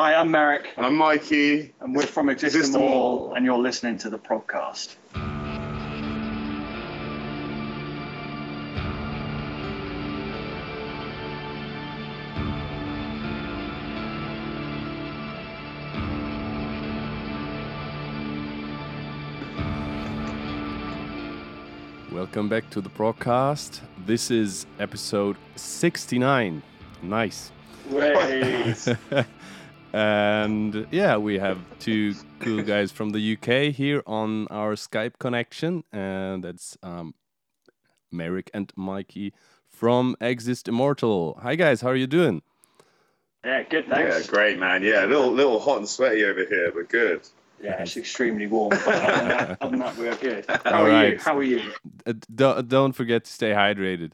Hi, I'm Merrick, And I'm Mikey. and we're from Exist Exist Them Them All, All. and you're listening to the podcast. Welcome back to the podcast. This is episode 69. Nice. Way. and yeah, we have two cool guys from the UK here on our Skype connection, and that's um, Merrick and Mikey from Exist Immortal. Hi guys, how are you doing? yeah, good, Yeah, thanks. great man. Yeah, a little little hot and sweaty over here, but good. Yeah, it's extremely warm. But other, than that, other than that, we're good. How All are you? How are you? Uh, don't, don't forget to stay hydrated.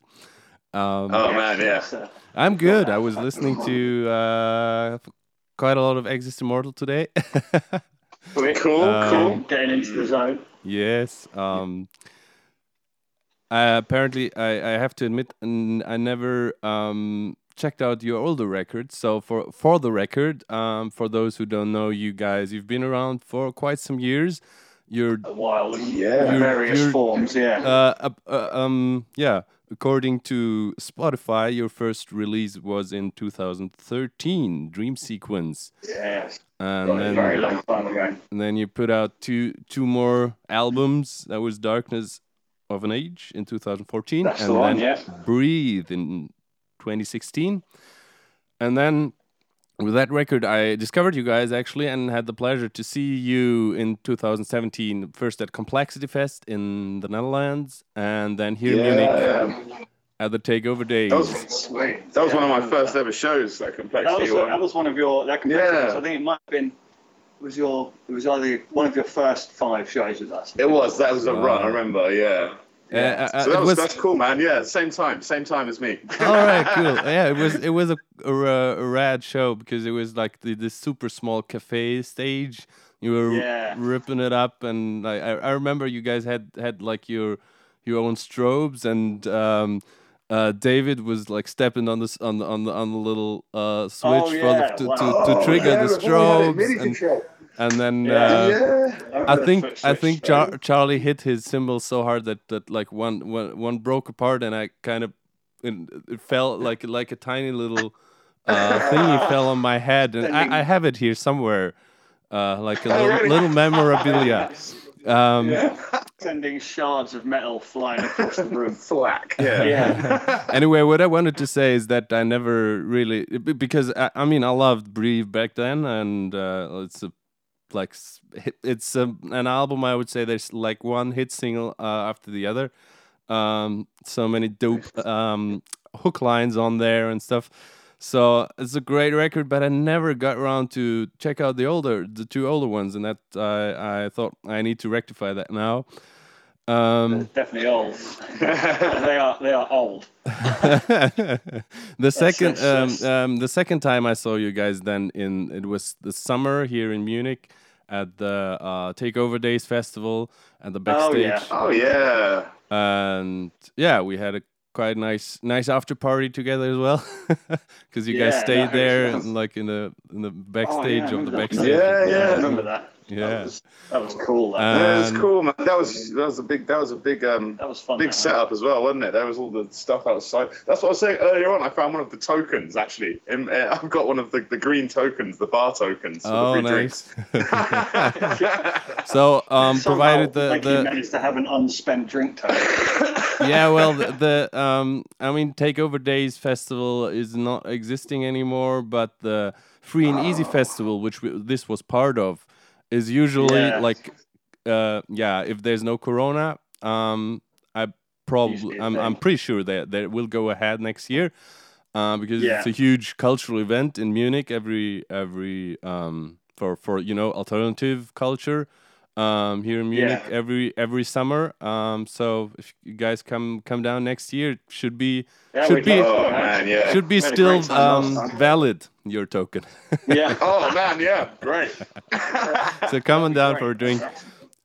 Um, Oh man, yeah. I'm good. I was listening to uh, quite a lot of Exist Immortal today. we're Cool, Um, cool. Getting into the zone. Yes. Um, I, apparently, I, I have to admit, n- I never um, checked out your older records. So for for the record, um, for those who don't know you guys, you've been around for quite some years. You're A while. in Yeah. various You're- forms, yeah. uh, up- uh, um yeah. According to Spotify, your first release was in 2013, Dream Sequence, yes. and then very long time ago. and then you put out two two more albums. That was Darkness of an Age in 2014, That's and the one, then yeah. Breathe in 2016. And then with that record, I discovered you guys actually, and had the pleasure to see you in 2017. First at Complexity Fest in the Netherlands, and then here in Munich Yeah. at the Takeover Days. That was Sweet. that was one of my first ever shows. That That complexity was, one. that was one of your that competitors. Yeah. I think it might have been was your it was either one of your first five shows with us. It was. That was a Wow. run. I remember. Yeah. Uh, uh, So that was, was- that's cool, man. Yeah, same time, same time as me. All right, cool. Yeah, it was it was a, a, a rad show because it was like the, the super small cafe stage. You were Yeah. ripping it up, and I, I remember you guys had had like your your own strobes, and um, uh, David was like stepping on this on the on the on the little uh, switch for the, to, wow. to, to trigger the strobes, and, and then Yeah. uh, yeah. I think I think Char- Charlie hit his cymbal so hard that that like one one one broke apart, and I kind of it, it fell like like a tiny little uh, thingy fell on my head, and I, I have it here somewhere, uh, like a little, little memorabilia. Um, sending shards of metal flying across the room. Thwack. Yeah. Yeah. anyway, what I wanted to say is that I never really because I, I mean I loved Breathe back then, and uh, it's a like it's a, an album I would say there's like one hit single uh, after the other. Um, so many dope um, hook lines on there and stuff. So it's a great record, but I never got around to check out the older, the two older ones, and that I I thought I need to rectify that now. Um, Definitely old. they are they are old. the second yes, um, um, the second time I saw you guys then in it was the summer here in Munich at the uh, Takeover Days festival at the backstage. Oh, backstage yeah. Oh yeah. and yeah we had a quite nice nice after party together as well because you guys stayed there and like in the in the Oh, backstage yeah, of the remember that. backstage Yeah, I yeah. remember that. Yeah. That was, that was cool. That, Yeah, it was Um, cool, man. That was that was a big that was a big um that was fun. big that. setup as well, wasn't it? There was all the stuff outside. That's what I was saying earlier on. I found one of the tokens actually. In, uh, I've got one of the, the green tokens, the bar tokens. For oh the free nice drinks. so um Somehow, provided the like you the managed to have an unspent drink token. yeah, well, the, the um, I mean, Takeover Days festival is not existing anymore, but the Free and Easy festival, which we, this was part of, is usually Yeah. like, uh, yeah, if there's no Corona, um, I probably, I'm, I'm pretty sure that that will go ahead next year, uh, because Yeah. it's a huge cultural event in Munich every every um for for you know alternative culture um, here in Munich Yeah. every every summer. Um, so if you guys come come down next year, it should be Yeah, should be. Oh man, yeah. should be We had a still great time last um, valid your token. Yeah. Oh man, yeah, great. so come on down for a drink.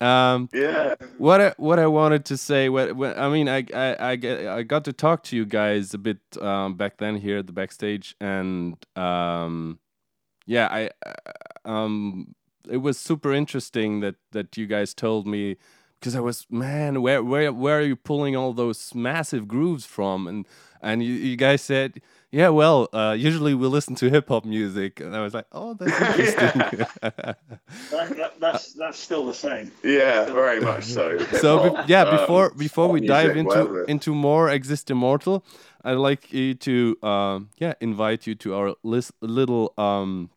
Um, yeah. what I, what I wanted to say, what, what I mean, I, I I get I got to talk to you guys a bit um, back then here at the backstage, and um, yeah, I um, it was super interesting that that you guys told me because I was man, where where where are you pulling all those massive grooves from? And and you, you guys said, yeah, well, uh, usually we listen to hip hop music, and I was like, oh, that's interesting. That, that, that's that's still the same. Yeah, very much so. so be- yeah, Um, before before we music, dive into whatever. into more Exist Immortal, I'd like you to um, yeah invite you to our lis- little um,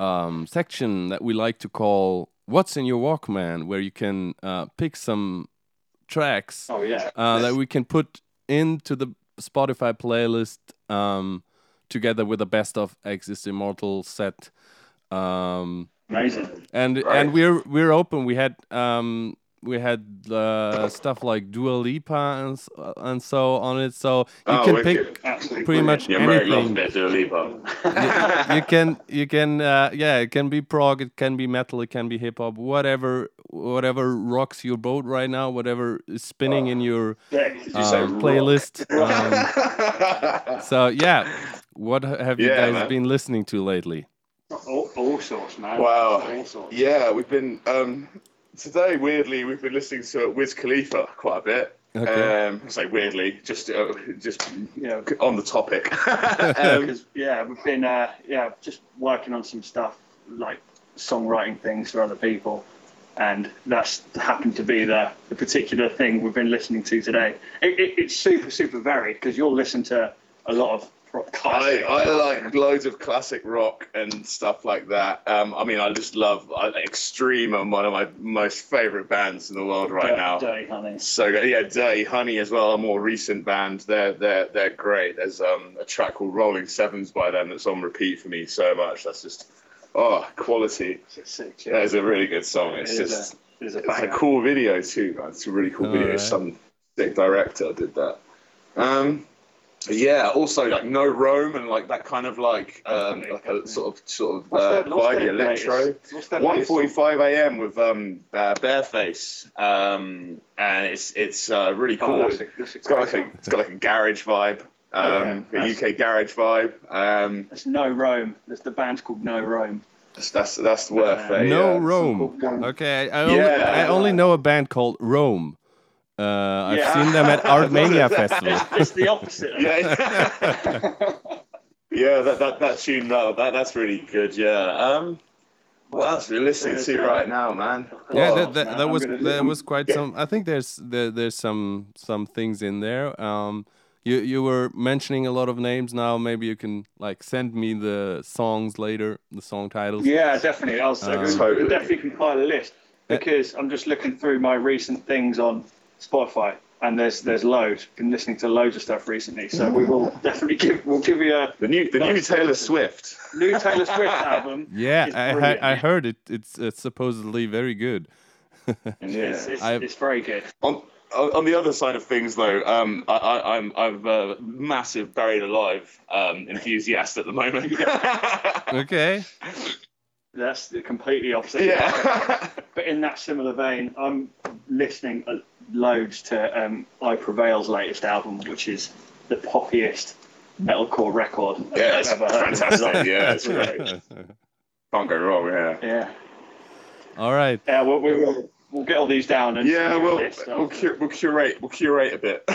um, section that we like to call "What's in Your Walkman," where you can uh, pick some tracks Oh yeah. uh, that we can put into the Spotify playlist um, together with the best of Exist Immortal set. Um, Amazing. and Right. and we're we're open. We had um we had uh, stuff like Dua Lipa and uh, and so on it. So you Oh, can wicked. pick Absolutely. pretty much Yeah, anything. a Dua Lipa. You, you can you can uh, yeah it can be prog, it can be metal, it can be hip hop, whatever whatever rocks your boat right now, whatever is spinning in your Yeah. you say um, playlist. Um, so yeah, what ha- have you Yeah, guys man. been listening to lately? all, all sorts, man. Wow. All sorts. Yeah, we've been um, today. Weirdly, we've been listening to Wiz Khalifa quite a bit. Okay. Um, I say weirdly, just uh, just Yeah. on the topic. um, Because yeah, we've been uh, yeah just working on some stuff like songwriting things for other people, and that's happened to be the, the particular thing we've been listening to today. It, it, it's super super varied because you'll listen to a lot of rock I. I like loads of classic rock and stuff like that. Um, I mean, I just love I, Extreme. are one of my most favorite bands in the world right now. Dirty Honey. So yeah, Dirty Honey as well, a more recent band. They're they're they're great. There's um, a track called Rolling Sevens by them that's on repeat for me so much. That's just oh quality. It's sick. That is a really good song. It's It is just a, it is a it's a cool video too, man. It's a really cool video. Alright. Some sick director did that. Um, yeah. Also, like No Rome and like that kind of like um, like a sort of sort of What's uh, their- what's vibey their electro. latest- what's their latest song? 1:45 a.m. with um, uh, Bareface, um, and it's it's uh, really Oh, cool. that's a- that's it's got like a it's got like a garage vibe, um, Yeah, a UK garage vibe. Um, There's no Rome. There's the band's called No Rome. that's that's, that's worth a no uh, Rome. Rome. Okay, I, I, only, Yeah. I only know a band called Rome. Uh, I've Yeah. seen them at Artmania Festival. It's, it's the opposite. Yeah. yeah, that, that that tune no, that that's really good. Yeah. Um, what else are we listening to right now, man? Yeah, Oh, that, that, man, that was there was quite some. I think there's there, there's some some things in there. Um, you you were mentioning a lot of names now. Maybe you can like send me the songs later, the song titles. Yeah, definitely. I'll Um, um, Totally. definitely compile a list because I'm just looking through my recent things on Spotify, and there's there's loads. Been listening to loads of stuff recently, so we will definitely give we'll give you a The new the new Taylor Swift. new Taylor Swift album. Yeah, I I. I heard it. It's, it's supposedly very good. It's, it's, it's very good. On on on the other side of things, though, um, I, I, I'm I'm a massive buried alive um, enthusiast at the moment. Okay. That's completely opposite. yeah. But in that similar vein, I'm listening uh, loads to um, I Prevail's latest album, which is the poppiest metalcore record Yeah, I've it's ever heard. fantastic. Yeah, it's great. Can't go wrong. Yeah. Yeah, All right. yeah. We'll, we will we'll get all these down and Yeah, we'll we'll, cu- we'll curate we'll curate a bit. All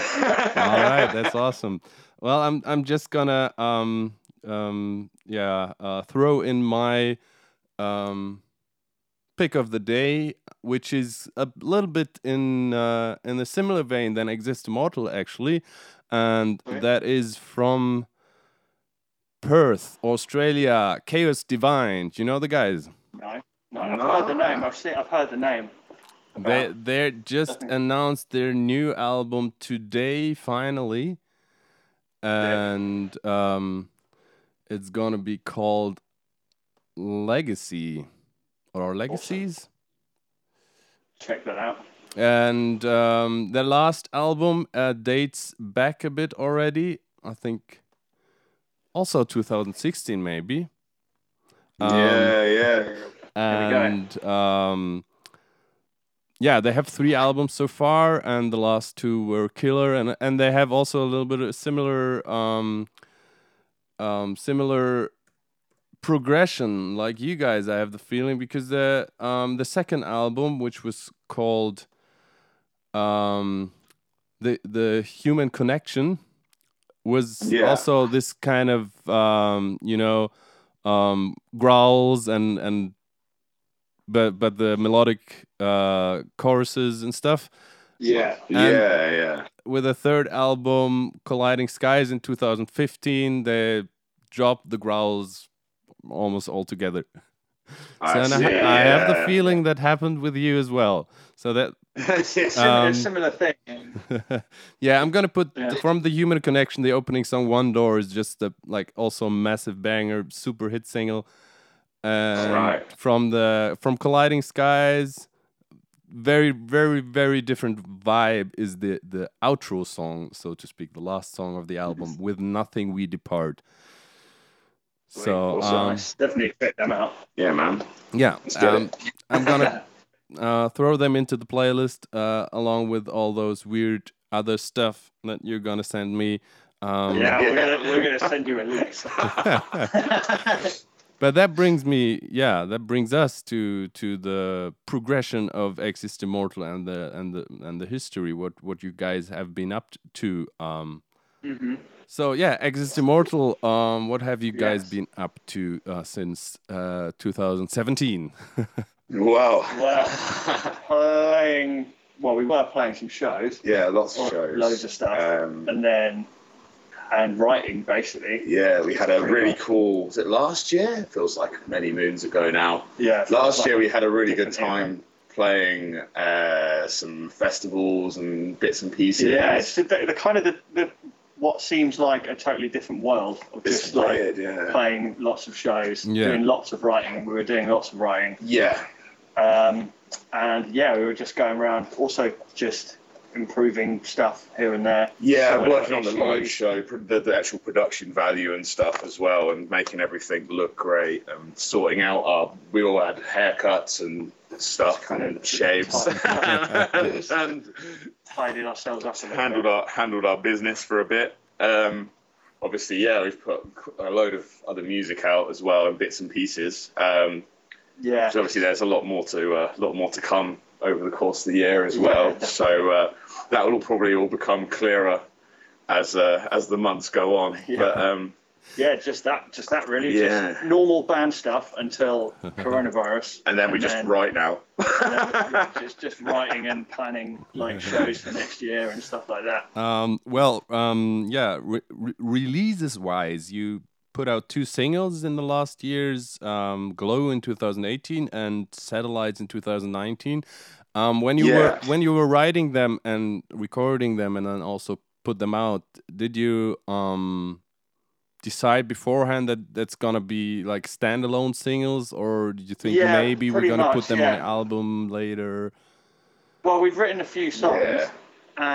right, that's awesome. Well, I'm I'm just gonna um um yeah uh, throw in my um pick of the day, which is a little bit in uh, in a similar vein than Exist Immortal actually, and Okay. that is from Perth, Australia. Chaos Divine. Do you know the guys? No, no, I've heard the name. I've seen. I've heard the name. They they just announced their new album today finally, and um, it's gonna be called Legacy or Legacies. Check that out. And um, the last album uh, dates back a bit already. I think also 2016 maybe. Um, yeah, yeah. and um, yeah, they have three albums so far, and the last two were killer, and and they have also a little bit of similar um, um, similar progression like you guys. I have the feeling because the um the second album, which was called um the the Human Connection, was Yeah. also this kind of um you know um growls and and but but the melodic uh choruses and stuff Yeah. yeah, yeah. with a third album, Colliding Skies, in 2015, they dropped the growls almost altogether. I So and I, see, I have the feeling that happened with you as well. So that, It's Um, a similar thing. yeah, I'm gonna put Yeah. from the Human Connection, the opening song "One Door" is just a like also a massive banger, super hit single. And Right. From the from Colliding Skies, very very very different vibe is the the outro song, so to speak, the last song of the album. With nothing we depart. So awesome. um, Nice. Definitely fit them out. Yeah, man. yeah, um. I'm gonna uh, throw them into the playlist uh, along with all those weird other stuff that you're gonna send me. Um, Yeah, we're gonna we're gonna send you a list. But that brings me, yeah, that brings us to to the progression of Exist Immortal and the and the and the history. What what you guys have been up to. Um, Mhm. So yeah, Exist Immortal. Um, what have you guys Yes. been up to uh, since uh, 2017? Wow. Well, playing. Well, we were playing some shows, yeah, lots of shows. loads of stuff, Um, and then and writing basically. yeah, we had a really cool. Was it last year? It feels like many moons ago now. Yeah. Last year we had a really good different era. time playing uh, some festivals and bits and pieces. Yeah, it's the, the kind of the, the what seems like a totally different world of It's just like weird, yeah. playing lots of shows, Yeah. doing lots of writing. We were doing lots of writing, Yeah, um, and yeah, we were just going around, also just improving stuff here and there. yeah, Sorting working on the live show, the, the actual production value and stuff as well, and making everything look great, and sorting out our. We all had haircuts and stuff, Kind of and shaves, and tidying ourselves up handled our handled our business for a bit. Um, obviously, yeah, we've put a load of other music out as well and bits and pieces. Um, Yeah, so obviously, there's a lot more to uh, a lot more to come over the course of the year as well. definitely. so uh, that will probably all become clearer as uh, as the months go on. Yeah. But um, yeah, just that, just that really, Yeah. just normal band stuff until coronavirus, and then we just then- write now. just just writing and planning like shows for next year and stuff like that. Um, well, um, yeah, re- re- releases wise, you put out two singles in the last years um, Glow in 2018 and Satellites in 2019. Um, when you were when you were writing them and recording them and then also put them out, did you um, decide beforehand that that's gonna be like standalone singles, or did you think Yeah, maybe we're gonna put much, them on an album later? Well, we've written a few songs, Yeah.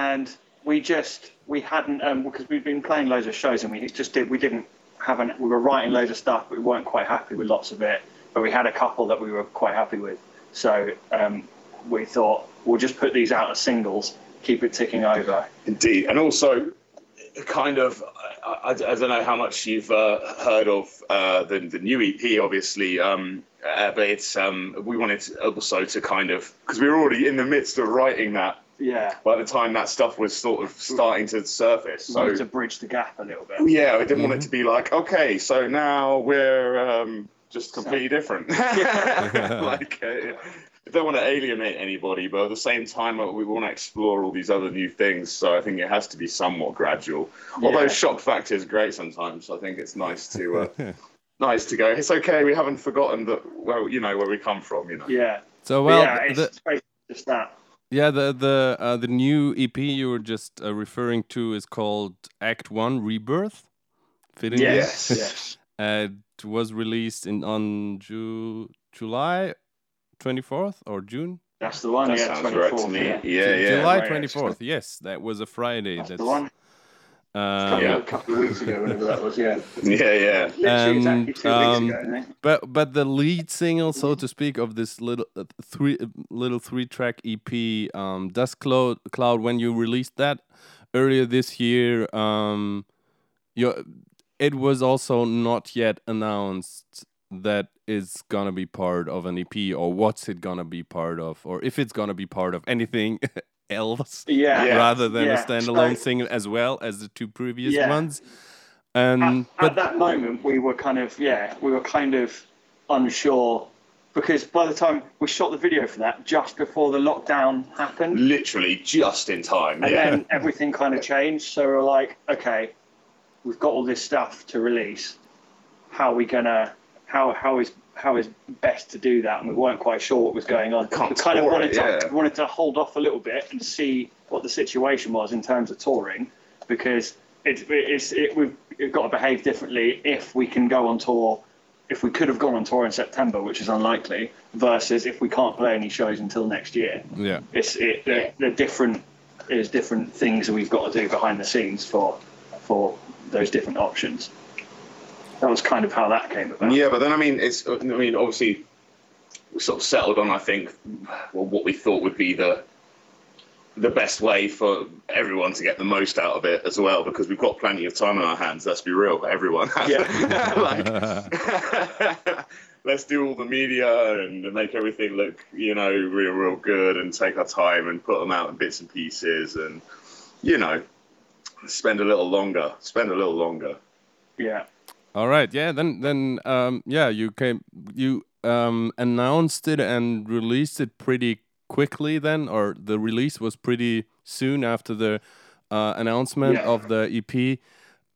and we just we hadn't um, because we've been playing loads of shows, and we just did we didn't have an we were writing loads of stuff, but we weren't quite happy with lots of it. But we had a couple that we were quite happy with, so um, we thought we'll just put these out as singles, keep it ticking over. Indeed, and also kind of I, I, I don't know how much you've uh, heard of uh, the the new EP, obviously, um, uh, but it's um, we wanted to also to kind of because we were already in the midst of writing that Yeah, by the time that stuff was sort of starting to surface. so So to bridge the gap a little bit. yeah, I didn't want it to be like okay, so now we're um, just completely different. like. I don't want to alienate anybody, but at the same time, uh, we want to explore all these other new things. So I think it has to be somewhat gradual. Although shock factor is great sometimes, I think it's nice to uh, nice to go. It's okay. We haven't forgotten that. Well, you know where we come from. You know. Yeah, So well, yeah, it's the, basically just that. Yeah, the the uh, the new EP you were just uh, referring to is called Act One Rebirth. Fitting Yes, Yes. yes. Uh, it was released in on Ju- July twenty fourth or June. That's the one. That yeah, sounds right to 24th, me. yeah. Yeah, yeah. July Right, twenty fourth. Yes, that was a Friday. That's That's the one. Um, Yeah. A couple of weeks ago, whenever that was, yeah. Yeah, yeah. Literally exactly two um, weeks ago, But but the lead single, so to speak, of this little uh, three uh, little three track EP, um, Dust Cloud, Cloud, when you released that earlier this year, um, you it was also not yet announced that is gonna be part of an EP, or what's it gonna be part of, or if it's gonna be part of anything else Yeah. Yeah. rather than Yeah. a standalone So- single as well as the two previous Yeah. ones. And at, Um, but at that moment we were kind of yeah we were kind of unsure because by the time we shot the video for that just before the lockdown happened Literally just in time. and Yeah. then everything kind of changed so we're like okay we've got all this stuff to release how are we gonna how how is how is best to do that? And we weren't quite sure what was going on. Can't we kind of wanted it, to yeah. wanted to hold off a little bit and see what the situation was in terms of touring because it, it's it, we've we've got to behave differently if we can go on tour if we could have gone on tour in September which is unlikely versus if we can't play any shows until next year. Yeah, it's it they're, they're different there's different things that we've got to do behind the scenes for for those different options that was kind of how that came about Yeah, but then I mean, it's I mean, obviously, we sort of settled on I think well, what we thought would be the the best way for everyone to get the most out of it as well, because we've got plenty of time on our hands. Let's be real, everyone. Yeah, like, let's do all the media and make everything look, you know, real, real good, and take our time and put them out in bits and pieces, and you know, spend a little longer. Spend a little longer. yeah All right, yeah. Then, then, um, yeah, you came, you um, announced it and released it pretty quickly. Then, or the release was pretty soon after the uh, announcement Yeah. of the EP,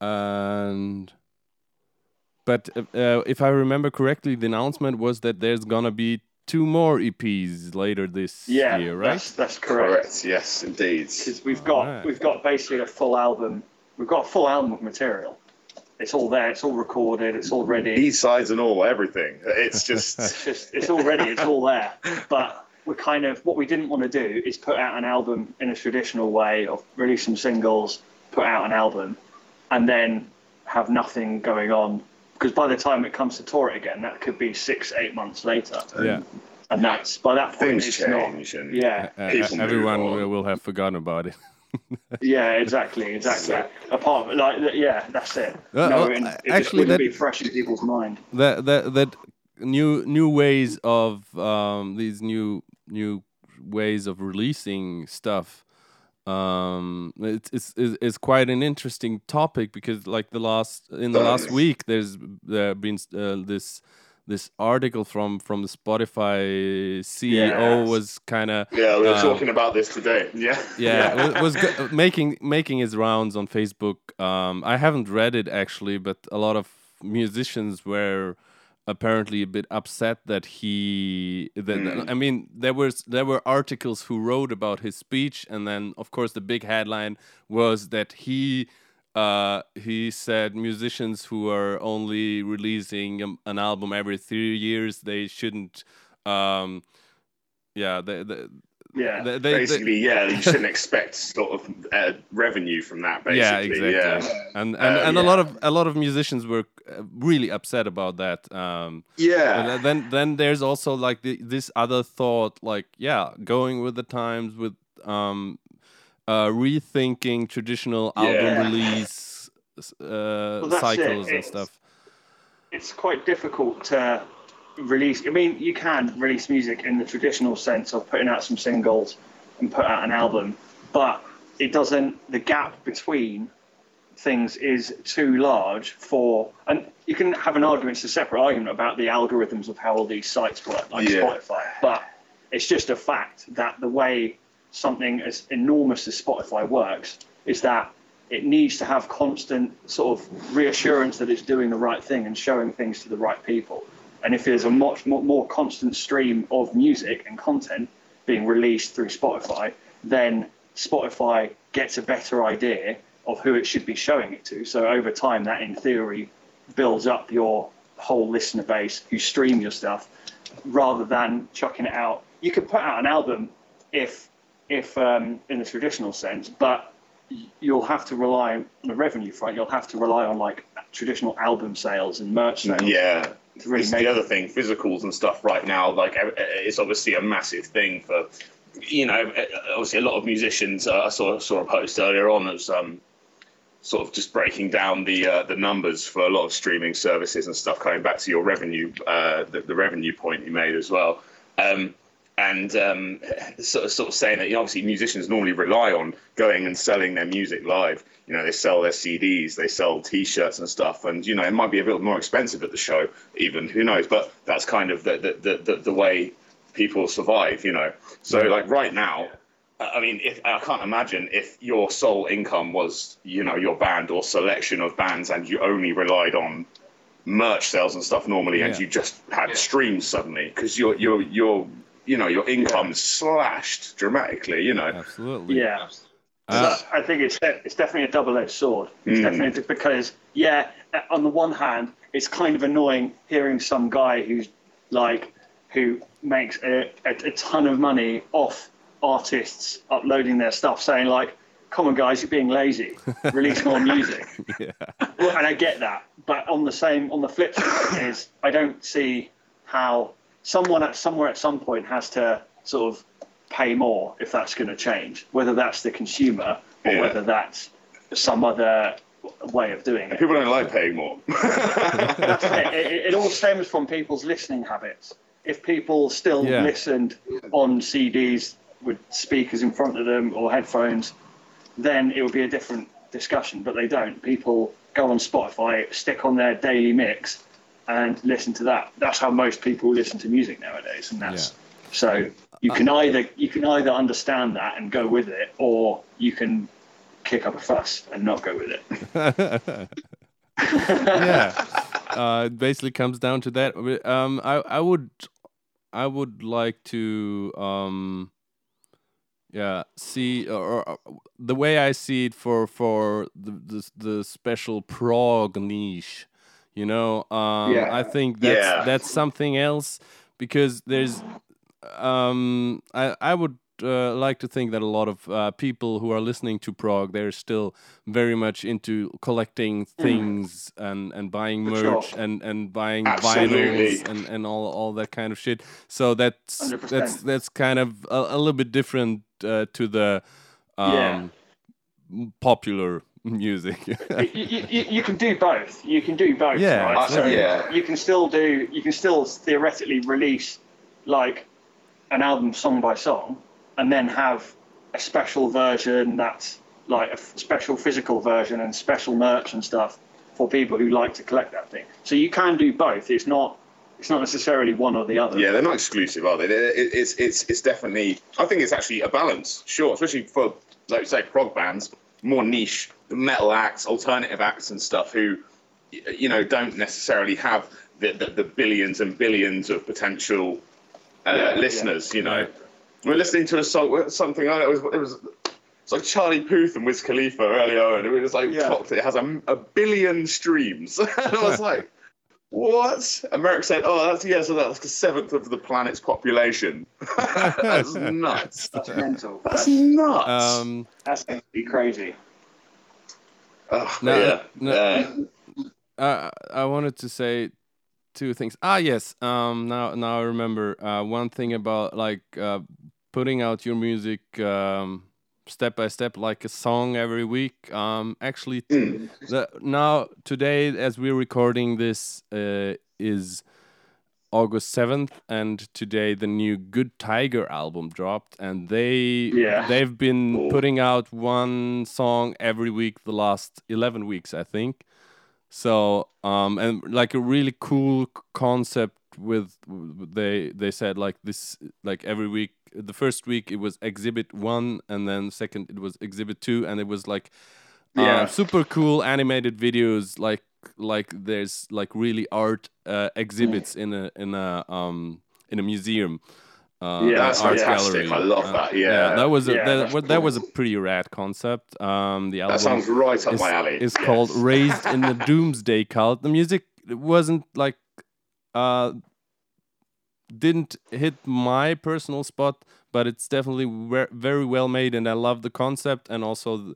and. But uh, uh, if I remember correctly, the announcement was that there's gonna be two more EPs later this yeah year, right? that's, that's correct Yes, indeed. because we've got Alright. we've got basically a full album we've got a full album of material it's all there it's all recorded it's all ready B sides and all, everything. It's just it's just it's already it's all there but we're kind of what we didn't want to do is put out an album in a traditional way of release some singles put out an album and then have nothing going on because by the time it comes to tour it again that could be six eight months later Yeah. and that's by that point things it's change. not and yeah Uh, everyone will, will have forgotten about it. yeah exactly exactly. Apart like yeah that's it. Uh, no and it actually, that- be fresh in people's mind. That that that new new ways of um these new new ways of releasing stuff um it's it's it's quite an interesting topic because like the last in the last week there's there been uh, this this article from from the Spotify CEO Yes. was kind of yeah, we were um, talking about this today. Yeah, yeah, wa- was making making his rounds on Facebook. Um, I haven't read it actually, but a lot of musicians were apparently a bit upset that he. That, Mm. I mean, there was there were articles who wrote about his speech, and then of course the big headline was that he. Uh, he said musicians who are only releasing an album every three years they shouldn't um yeah they, they, yeah they, they, they- basically, yeah, you shouldn't expect sort of uh, revenue from that. Basically, yeah, exactly. yeah, And and, Uh, and a lot of a lot of musicians were uh, really upset about that. Um, yeah. and then then there's also like the, this other thought, like yeah, going with the times with um, uh, rethinking traditional album Yeah. release uh, that's it. cycles and stuff. it's quite difficult to release. I mean, you can release music in the traditional sense of putting out some singles and put out an album, but it doesn't. The gap between things is too large for, and you can have an argument. It's a separate argument about the algorithms of how all these sites work, like Yeah. Spotify. But it's just a fact that the way something as enormous as Spotify works is that it needs to have constant sort of reassurance that it's doing the right thing and showing things to the right people. And if there's a much more, constant stream of music and content being released through Spotify, then Spotify gets a better idea of who it should be showing it to. So over time, that in theory builds up your whole listener base who stream your stuff rather than chucking it out. You could put out an album if, if um, in the traditional sense, but you'll have to rely on the revenue front. You'll have to rely on like traditional album sales and merch sales. yeah. to really the other thing, physicals and stuff right now, like it's obviously a massive thing for, you know, obviously a lot of musicians. Uh, I saw saw a post earlier on as um, sort of just breaking down the uh, the numbers for a lot of streaming services and stuff. Coming back to your revenue, uh, the, the revenue point you made as well. Um, and um, sort of sort of saying that you know, obviously musicians normally rely on going and selling their music live. You know, they sell their CDs, they sell T-shirts and stuff, and you know it might be a bit more expensive at the show, even who knows. But that's kind of the the the, the way people survive. You know, so like right now. I mean, if I can't imagine if your sole income was, you know, your band or selection of bands, and you only relied on merch sales and stuff normally, and you just had streams suddenly because your your your you know your income slashed dramatically. You know, Absolutely. Yeah. Uh, I think it's it's definitely a double-edged sword. It's Mm. definitely because yeah, on the one hand, it's kind of annoying hearing some guy who's like who makes a, a, a ton of money off artists uploading their stuff, saying like, "Come on, guys, you're being lazy. Release more music." yeah. Well, and I get that, but on the same on the flip side is I don't see how someone at somewhere at some point has to sort of pay more if that's going to change, whether that's the consumer or Yeah. whether that's some other way of doing it. people don't like paying more. That's it. It, it- it all stems from people's listening habits. If people still Yeah. listened on CDs with speakers in front of them or headphones, then it would be a different discussion. But they don't. People go on Spotify, stick on their daily mix, and listen to that. That's how most people listen to music nowadays, and that's so. You can either you can either understand that and go with it, or you can kick up a fuss and not go with it. yeah. Uh, it basically comes down to that. Um, I I would I would like to um, yeah see or, or the way I see it for for the the, the special prog niche. You know, um, Yeah. I think that's Yeah. that's something else because there's um, I I would uh, like to think that a lot of uh, people who are listening to prog they're still very much into collecting things and and buying For sure. merch and and buying Absolutely. vinyls and and all all that kind of shit. So that's 100%. that's that's kind of a, a little bit different uh, to the um, Yeah. popular music. you, you, you- you can do both. You can do both. Yeah, right? So yeah. you can still do. You can still theoretically release like an album song by song, and then have a special version that's like a f- special physical version and special merch and stuff for people who like to collect that thing. So you can do both. It's not. It's not necessarily one or the other. Yeah, they're not exclusive, are they? They- It's it's it's definitely. I think it's actually a balance. Sure, especially for like you say prog bands, more niche metal acts, alternative acts, and stuff who, you know, don't necessarily have the the, the billions and billions of potential uh, Yeah, listeners. You know, we're listening to a song, something. I don't know, it was it was. It's like Charlie Puth and Wiz Khalifa earlier, and it was like Yeah. clocked. It has a, a billion streams. and I was like, what? America said, oh, that's yeah, so that's the seventh of the planet's population. that's nuts. That's mental. That's nuts. um, That's going to be crazy. Ugh, no, yeah. no. yeah. uh, I wanted to say two things. Ah, yes. Um, now now I remember uh, one thing about like uh, putting out your music um, step by step, like a song every week. Um, actually, Mm. the, now today, as we're recording this, uh, is August seventh, and today the new Good Tiger album dropped, and they Yeah. they've been Cool. putting out one song every week the last eleven weeks, I think. So um and like a really cool concept with they they said like this like every week the first week it was exhibit 1 and then second it was exhibit 2 and it was like uh, Yeah. super cool animated videos like like there's like really art uh, exhibits in a in a um in a museum uh, Yeah, That's art fantastic. gallery. I love Uh, that. Yeah. that was a, Yeah, that, that was a pretty rad concept um the album that sounds right up is, my alley. is Yes. called Raised in the Doomsday Cult. The music wasn't like uh didn't hit my personal spot, but it's definitely ver- very well made, and I love the concept and also. The,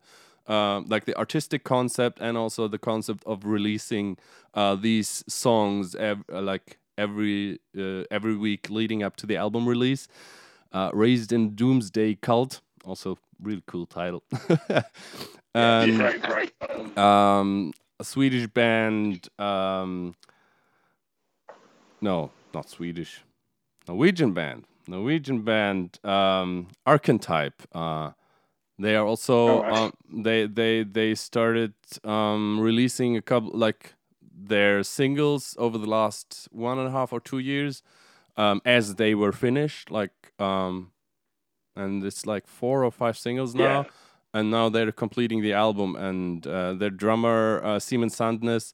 uh, like the artistic concept and also the concept of releasing uh, these songs ev- uh, like every uh, every week leading up to the album release. Uh, Raised in Doomsday Cult, also really cool title. Great, great. um, a Swedish band. Um, no, not Swedish. Norwegian band. Norwegian band. Um, Arkentype. Uh, they are also Alright. um, they they they started um, releasing a couple like their singles over the last one and a half or two years um, as they were finished like um, and it's like four or five singles now Yeah. and now they're completing the album and uh, their drummer uh, Simon Sandnes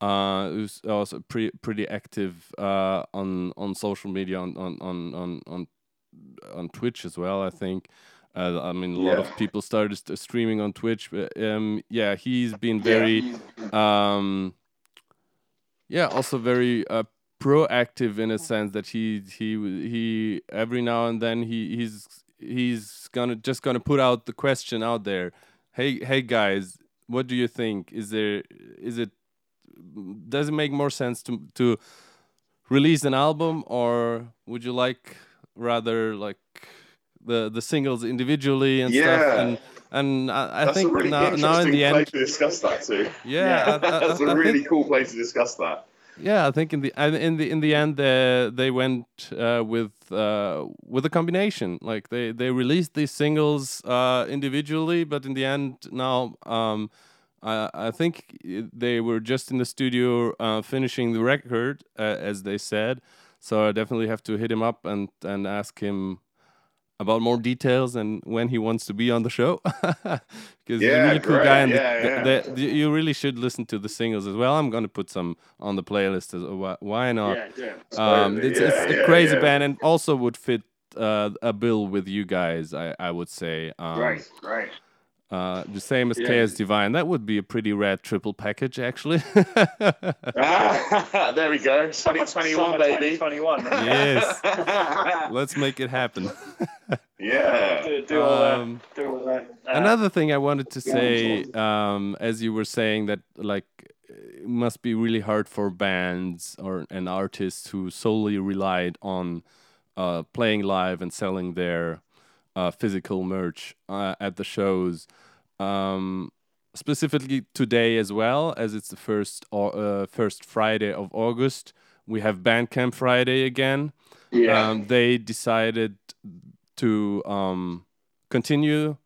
uh, who's also pretty pretty active uh, on on social media on on on on on, on Twitch as well I think uh, I mean a lot Yeah. of people started st- streaming on Twitch but um, yeah he's been very um, yeah also very uh, proactive in a sense that he he he every now and then he he's he's gonna just gonna put out the question out there. Hey hey guys what do you think? Is there is it does it make more sense to to release an album or would you like rather like the the singles individually and stuff Yeah. and and I, I That's think a really now interesting now in the place end to discuss that too. yeah, I- I- That's I- a I really think- cool place to discuss that. yeah, I think in the I- in the in the end uh, they went uh, with uh, with a combination. Like they they released these singles uh, individually, but in the end now um, I I think they were just in the studio uh, finishing the record, uh, as they said. So I definitely have to hit him up and and ask him about more details and when he wants to be on the show because he's a Yeah, really cool guy and Yeah, the- yeah. the- you really should listen to the singles as well i'm gonna put some on the playlist as why, why not Yeah, do it. um it's, yeah, it's a yeah, crazy yeah. band and also would fit uh, a bill with you guys i i would say um right great. Uh the same as Yeah. chaos divine that would be a pretty rad triple package actually Ah, there we go. 2021, baby. 2021. yes let's make it happen yeah. do, do all that. Um, Do all that. Uh, Another thing I wanted to say, um, as you were saying that like it must be really hard for bands or and artists who solely relied on uh, playing live and selling their uh, physical merch uh, at the shows. Um, specifically today as well, as it's the first uh, first Friday of August, we have Bandcamp Friday again yeah. um, they decided to um, continue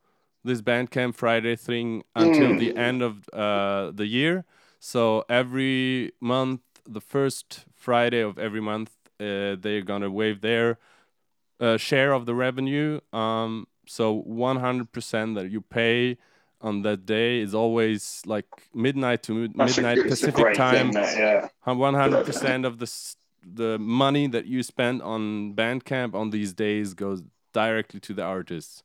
this Bandcamp Friday thing until the end of uh, the year. So every month, the first Friday of every month, uh, they're gonna waive their uh, share of the revenue. Um, so 100% that you pay on that day is always like midnight to mid- That's midnight good- Pacific time. that, yeah. One hundred percent of the the money that you spend on Bandcamp on these days goes directly to the artists.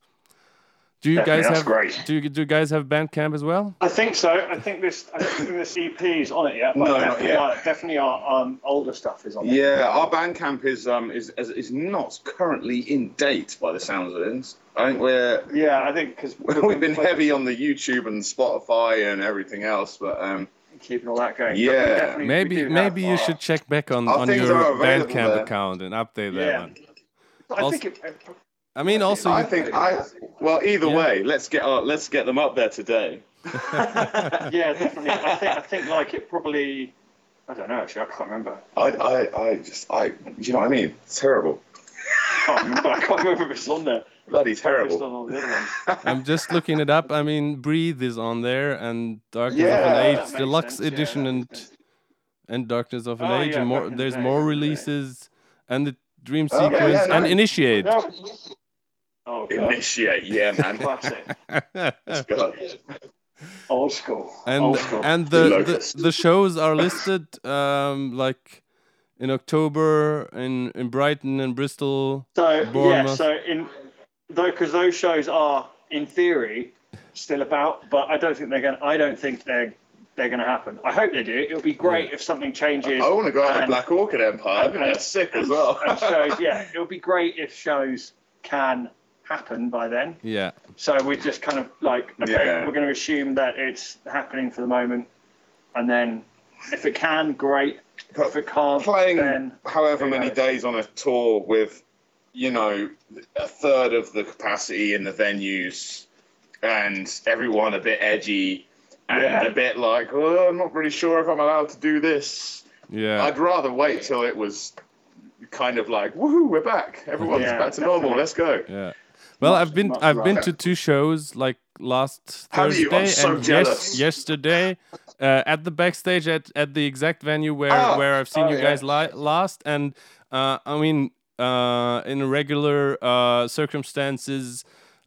Do you Definitely, guys have great. do you, do you guys have Bandcamp as well? I think so. I think this. I don't think this EP is on it yet. But No, not definitely, yet. our- definitely our um, older stuff is on it. Yeah, our Bandcamp is um is, is is not currently in date by the sounds of it. I think we're Yeah, I think because we've been heavy on the YouTube and Spotify and everything else, but um keeping all that going. Yeah. Maybe maybe you should check back on, Our on your Bandcamp there. account and update that Yeah. one. I Also- think it, I mean, also I think I well either Yeah. way, let's get our, let's get them up there today. yeah, definitely. I think I think like it probably. I don't know actually. I can't remember. I I, I just I you know what I mean? It's terrible. I can't remember. I can't remember if it's on there. Bloody terrible. all the other ones. I'm just looking it up. I mean, Breathe is on there and Darkness of an Age Deluxe sense, Edition that and and Darkness of an Oh, Age yeah, and more. back the There's more back in day. releases and the Dream Oh, yeah, Sequence yeah, and nice. Initiate. No. Oh god. Initiate, yeah, man. Classic. God. Old school. and Old school. and the, the Locust. the shows are listed um like in October in in Brighton and Bristol. So yeah, so in though because those shows are in theory still about, but I don't think they're going. to I don't think they're they're going to happen. I hope they do. It would be great if something changes. I want to go out to Black Orchid Empire. I think that's sick as well. and shows, yeah, it would be great if shows can happen by then. Yeah, So we just kind of like, okay, Yeah. we're going to assume that it's happening for the moment, and then if it can, great. If it can't, Playing then however many knows? days on a tour with, you know, a third of the capacity in the venues and everyone a bit edgy and Yeah. a bit like, oh, I'm not really sure if I'm allowed to do this. Yeah. I'd rather wait till it was kind of like, woohoo, we're back. Everyone's Yeah, back to normal. Let's go. Yeah. Well, I've been I've been to two shows like last? Thursday so and jealous. yesterday uh, at the backstage at, at the exact venue where Ah, where I've seen oh, you yeah. guys li- last and uh, I mean uh, in regular uh, circumstances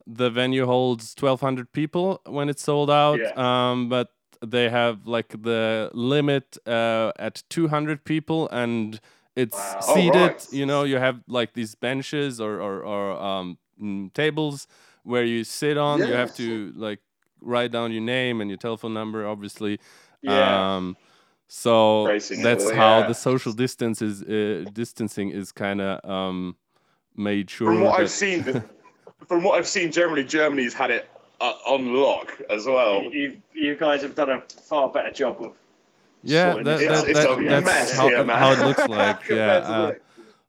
the venue holds 1200 people when it's sold out Yeah. um, but they have like the limit uh, at 200 people and it's Wow. Oh, seated right. you know you have like these benches or or, or um, mm, tables where you sit on you have to like write down your name and your telephone number obviously Yeah. um so Racing it, that's well, how yeah. the social distance is uh, distancing is kind of um made sure From what that, I've seen, from what I've seen, generally Germany's had it uh, on lock as well. you, you guys have done a far better job of yeah sorting that, this that. It's that- that's how, here, how it looks like yeah uh,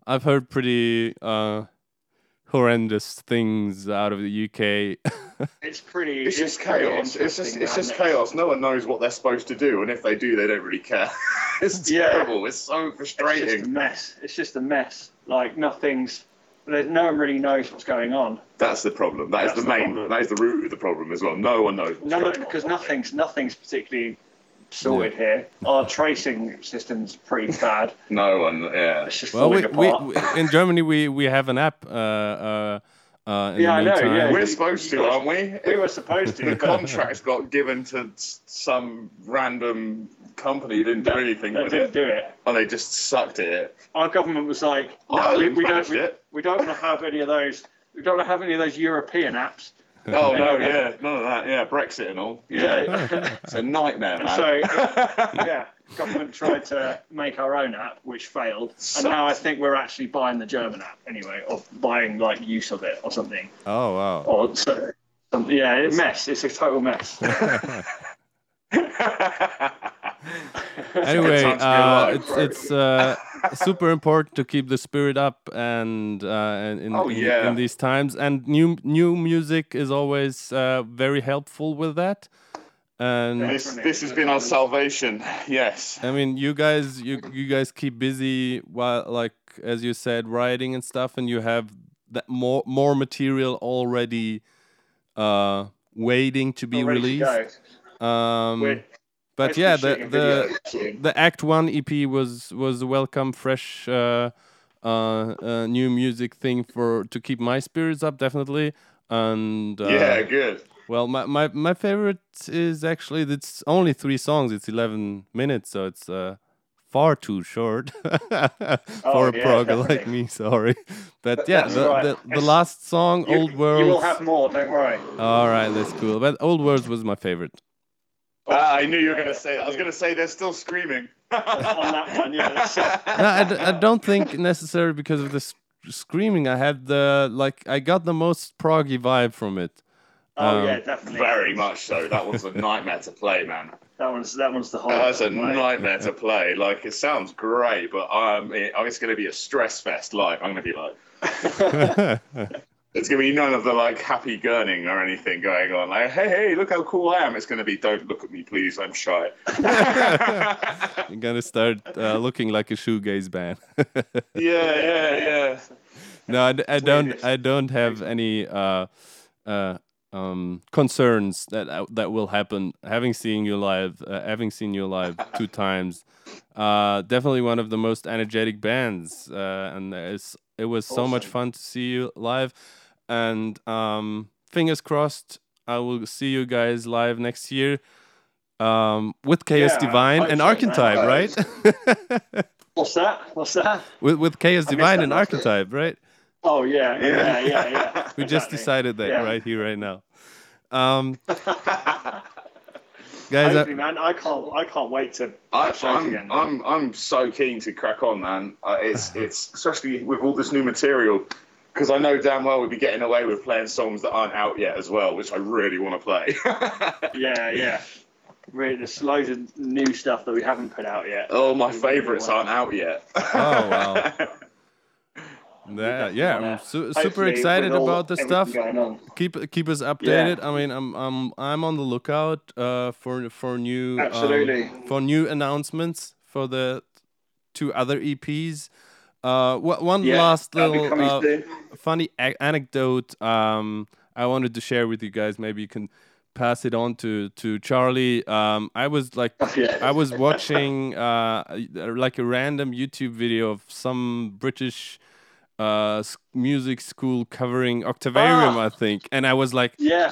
i've heard pretty uh horrendous things out of the uk It's pretty. It's just pretty chaos. It's just it's just it? chaos. No one knows what they're supposed to do, and if they do, they don't really care. it's Yeah. terrible. It's so It's just a frustrating. mess. It's just a mess. Like nothing's. There's, no one really knows what's going on. That's the problem. That is That's the the main. problem. That is the root of the problem as well. No one knows. What's None of, on. because nothing's nothing's particularly sorted here. Our tracing system's pretty bad. No one. Yeah. It's just well we, falling we, apart. we in germany we we have an app uh uh uh Yeah, I know, meantime. yeah. We're supposed to, aren't we? we were supposed to. The to. contract got given to some random company didn't do anything They didn't it, do it. and they just sucked at it. Our government was like, No, no, we, we we don't. We, we don't want to have any of those. We don't want to have any of those European apps. Oh no, yeah, none of that. Yeah, Brexit and all. Yeah. It's a nightmare, man. So, yeah, government tried to make our own app, which failed, and now I think we're actually buying the German app anyway, or buying like use of it or something. oh wow Or so, some- yeah, it's a mess. It's a total mess. anyway, time to be uh, it's it's uh, super important to keep the spirit up and uh, and in, Oh, yeah. in these times. And new new music is always uh, very helpful with that. And this, this has been our salvation. Yes. I mean, you guys you you guys keep busy while like as you said writing and stuff, and you have that more more material already uh, waiting to be All ready to released. Um, We're- but yeah, the the the Act One EP was was a welcome, fresh, uh, uh, uh, new music thing for to keep my spirits up, definitely. And uh, yeah, good. well, my, my my favorite is actually it's only three songs. It's eleven minutes, so it's uh, far too short for a yeah, progger like me. Sorry, but yeah, the, right. the, the last song, You, Old you World. will have more. Don't worry. All right, that's cool. But Old Worlds was my favorite. Ah, I knew you were going to say that. I was going to say they're still screaming. On that one, yeah. that's- no, I, d- I don't think necessarily because of the s- screaming. I had the like I got the most proggy vibe from it. Oh Um, yeah, definitely. Very much so. That was a nightmare to play, man. That one's that one's the whole. That's a right. nightmare to play. Like it sounds great, but um, it, it's going to be a stress fest live. I'm going to be like, it's going to be none of the like happy gurning or anything going on. Like, hey, hey, look how cool I am. It's going to be, don't look at me, please. I'm shy. You're gonna start uh, looking like a shoegaze band. yeah, yeah, yeah. no, I, I don't. I don't have any uh, uh, um, concerns that uh, that will happen. Having seen you live, uh, having seen you live two times, uh, definitely one of the most energetic bands, uh, and it's, it was so much fun to see you live. And um, fingers crossed, I will see you guys live next year. Um, with Chaos Yeah, Divine and so, man. Arkentype, right? What's that? What's that? with with Chaos missed Divine and last bit. Arkentype, right? Oh yeah, yeah, yeah, yeah. We just Exactly. decided that Yeah. right here, right now. Um, guys, Hopefully, uh, man, I can't, I can't wait to I, I'm, again. I'm, I'm so keen to crack on, man. Uh, it's, it's especially with all this new material, because I know damn well we'd be getting away with playing songs that aren't out yet as well, which I really want to play. Yeah, yeah. Really, there's loads of new stuff that we haven't put out yet. oh, my favourites aren't out yet. Oh, wow. Yeah, yeah, I'm su- super excited all- about the stuff. Keep keep us updated. I mean, I'm I'm I'm on the lookout uh, for for new um, for new announcements for the two other EPs. Uh, one Yeah, last little uh, funny a- anecdote um, I wanted to share with you guys. Maybe you can pass it on to to Charlie. Um, I was like, Yeah. I was watching uh, like a random YouTube video of some British uh, music school covering Octavarium, Ah. I think, and I was like, Yeah,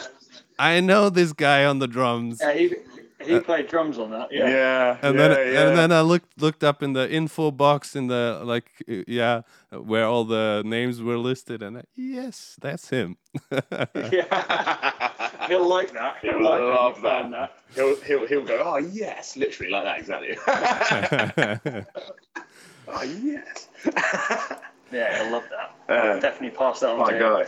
I know this guy on the drums. yeah he, he played drums on that. Yeah. Yeah. And yeah, then yeah. and then I looked looked up in the info box in the like uh, yeah where all the names were listed and I, yes that's him. Yeah. He'll like that. He'll He'll like love that. Find that. he'll, he'll, he'll go, oh, yes, literally like that, exactly. oh, yes. Yeah, he'll love that. Uh, Definitely pass that on my to him.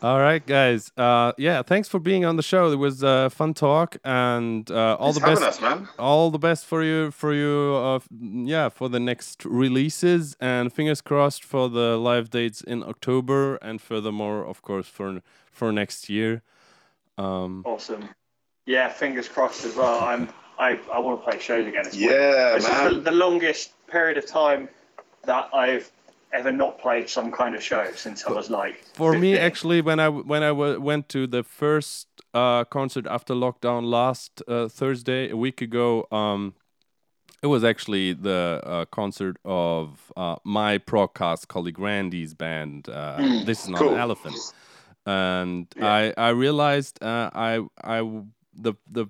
Guy. all right, guys. Uh, yeah, thanks for being on the show. It was a fun talk and uh, all Thanks the best. us, man. All the best for you for you. Uh, yeah, for the next releases and fingers crossed for the live dates in October and furthermore, of course, for for next year. Um, Awesome. Yeah, fingers crossed as well. I'm. I, I want to play shows again. It's weird. Yeah, This is the, the longest period of time that I've ever not played some kind of show since I was like. for me actually when I when i w- went to the first uh, concert after lockdown last uh, thursday a week ago um it was actually the uh, concert of uh, my podcast colleague randy's band uh, this is not cool. an elephant and i i realized uh, i i the the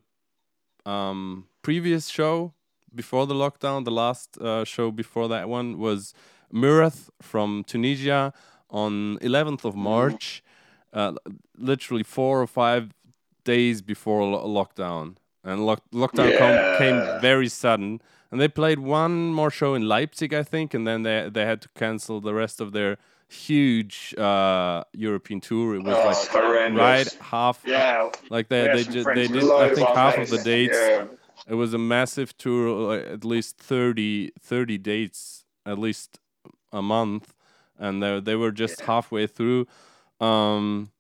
um previous show before the lockdown the last uh, show before that one was Myrath from Tunisia on 11th of March, uh, literally four or five days before lo- lockdown. And lock- lockdown com- came very sudden. And they played one more show in Leipzig, I think, and then they they had to cancel the rest of their huge uh, European tour. It was Oh, like horrendous. right half, Yeah. like they they, some ju- friends they did I think half of the dates. dates. Yeah. It was a massive tour, like, at least 30, 30 dates, at least a month, and they they were just halfway through. Um,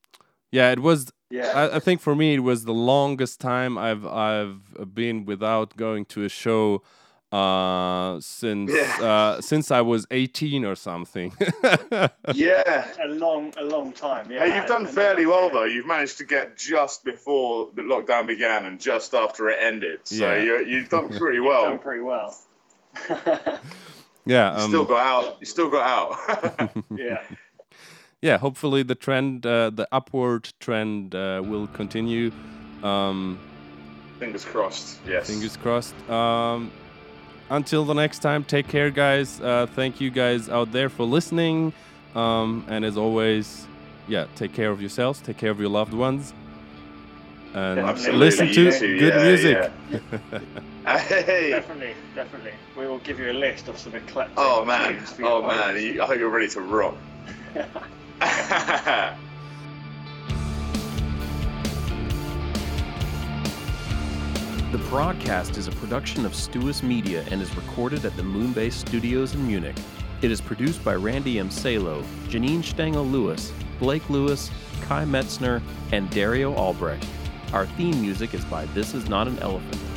yeah, it was. Yeah. I, I think for me, it was the longest time I've I've been without going to a show uh since Yeah. uh since I was 18 or something. Yeah. a long, a long time. Yeah. Hey, you've done And- fairly well though. You've managed to get just before the lockdown began and just after it ended. So Yeah. you, you've done pretty well. Done pretty well. yeah, You um, still got out. You still got out. yeah. yeah. Hopefully, the trend, uh, the upward trend, uh, will continue. Um, Fingers crossed. Yes. Fingers crossed. Um, until the next time, take care, guys. Uh, thank you guys out there for listening. Um, and as always, yeah, take care of yourselves, take care of your loved ones, and Absolutely, listen to you too, good yeah, music. Hey. Definitely, definitely. We will give you a list of some eclectic. Oh man. tunes for Oh man. playlist. You, I hope you're ready to rock. The broadcast is a production of Stuus Media and is recorded at the Moonbase Studios in Munich. It is produced by Randy M. Salo, Janine Stengel Lewis, Blake Lewis, Kai Metzner, and Dario Albrecht. Our theme music is by This Is Not an Elephant.